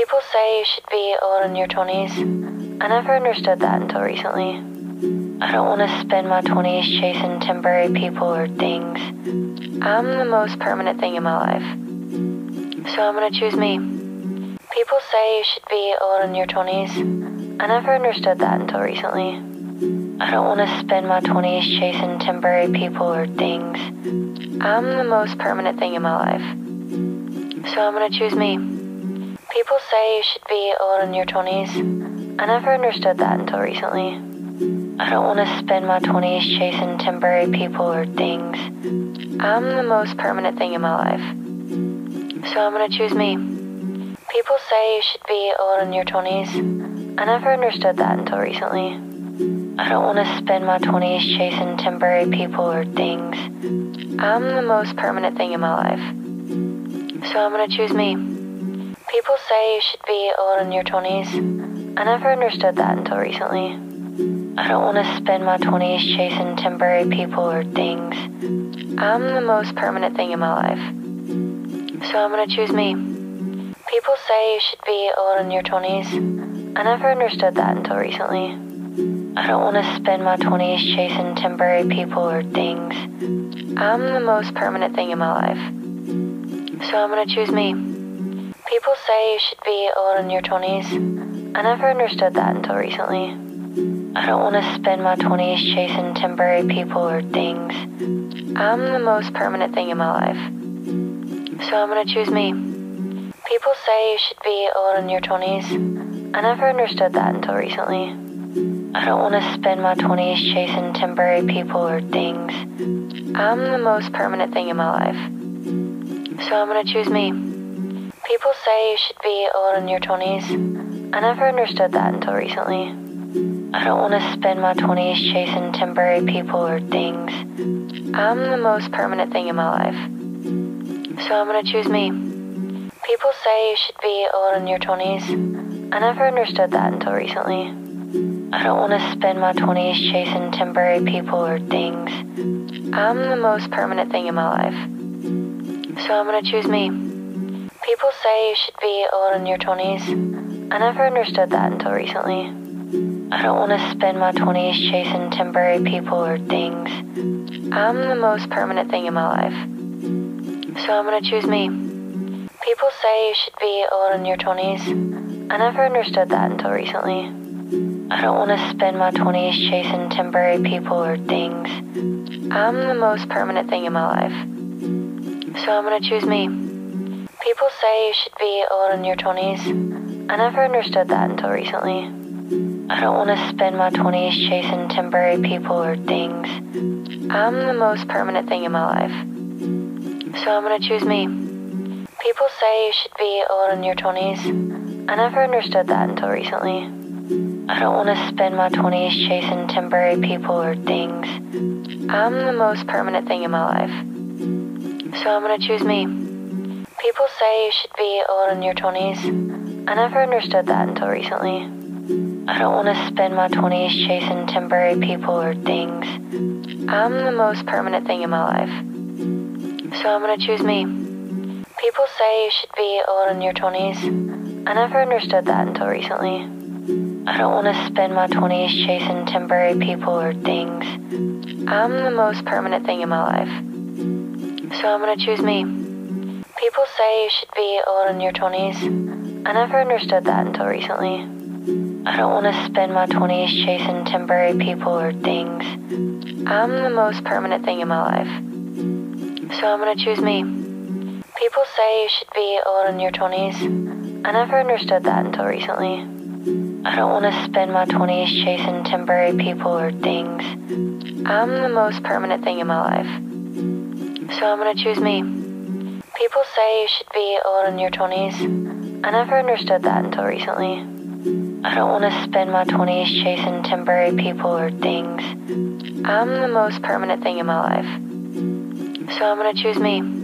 People say you should be old in your 20s. I never understood that until recently. I don't want to spend my 20s chasing temporary people or things. I'm the most permanent thing in my life. So I'm going to choose me. People say you should be old in your 20s. I never understood that until recently. I don't want to spend my 20s chasing temporary people or things. I'm the most permanent thing in my life. So I'm going to choose me. People say you should be alone in your 20s. I never understood that until recently. I don't want to spend my 20s chasing temporary people or things. I'm the most permanent thing in my life. So I'm going to choose me. People say you should be alone in your 20s. I never understood that until recently. I don't want to spend my 20s chasing temporary people or things. I'm the most permanent thing in my life. So I'm going to choose me. People say you should be alone in your 20s. I never understood that until recently. I don't want to spend my 20s chasing temporary people or things. I'm the most permanent thing in my life. So I'm going to choose me. People say you should be alone in your 20s. I never understood that until recently. I don't want to spend my 20s chasing temporary people or things. I'm the most permanent thing in my life. So I'm going to choose me. People say you should be alone in your 20s. I never understood that until recently. I don't want to spend my 20s chasing temporary people or things. I'm the most permanent thing in my life. So I'm going to choose me. People say you should be alone in your 20s. I never understood that until recently. I don't want to spend my 20s chasing temporary people or things. I'm the most permanent thing in my life. So I'm going to choose me. People say you should be alone in your 20s. I never understood that until recently. I don't want to spend my 20s chasing temporary people or things. I'm the most permanent thing in my life. So I'm going to choose me. People say you should be alone in your 20s. I never understood that until recently. I don't want to spend my 20s chasing temporary people or things. I'm the most permanent thing in my life. So I'm going to choose me. People say you should be old in your 20s. I never understood that until recently. I don't want to spend my 20s chasing temporary people or things. I'm the most permanent thing in my life. So I'm going to choose me. People say you should be old in your 20s. I never understood that until recently. I don't want to spend my 20s chasing temporary people or things. I'm the most permanent thing in my life. So I'm going to choose me. People say you should be old in your 20s. I never understood that until recently. I don't want to spend my 20s chasing temporary people or things. I'm the most permanent thing in my life. So I'm going to choose me. People say you should be old in your 20s. I never understood that until recently. I don't want to spend my 20s chasing temporary people or things. I'm the most permanent thing in my life. So I'm going to choose me. People say you should be alone in your 20s. I never understood that until recently. I don't want to spend my 20s chasing temporary people or things. I'm the most permanent thing in my life. So I'm going to choose me. People say you should be alone in your 20s. I never understood that until recently. I don't want to spend my 20s chasing temporary people or things. I'm the most permanent thing in my life. So I'm going to choose me. People say you should be alone in your 20s. I never understood that until recently. I don't want to spend my 20s chasing temporary people or things. I'm the most permanent thing in my life. So I'm going to choose me. People say you should be alone in your 20s. I never understood that until recently. I don't want to spend my 20s chasing temporary people or things. I'm the most permanent thing in my life. So I'm going to choose me. People say you should be alone in your 20s. I never understood that until recently. I don't want to spend my 20s chasing temporary people or things. I'm the most permanent thing in my life. So I'm going to choose me.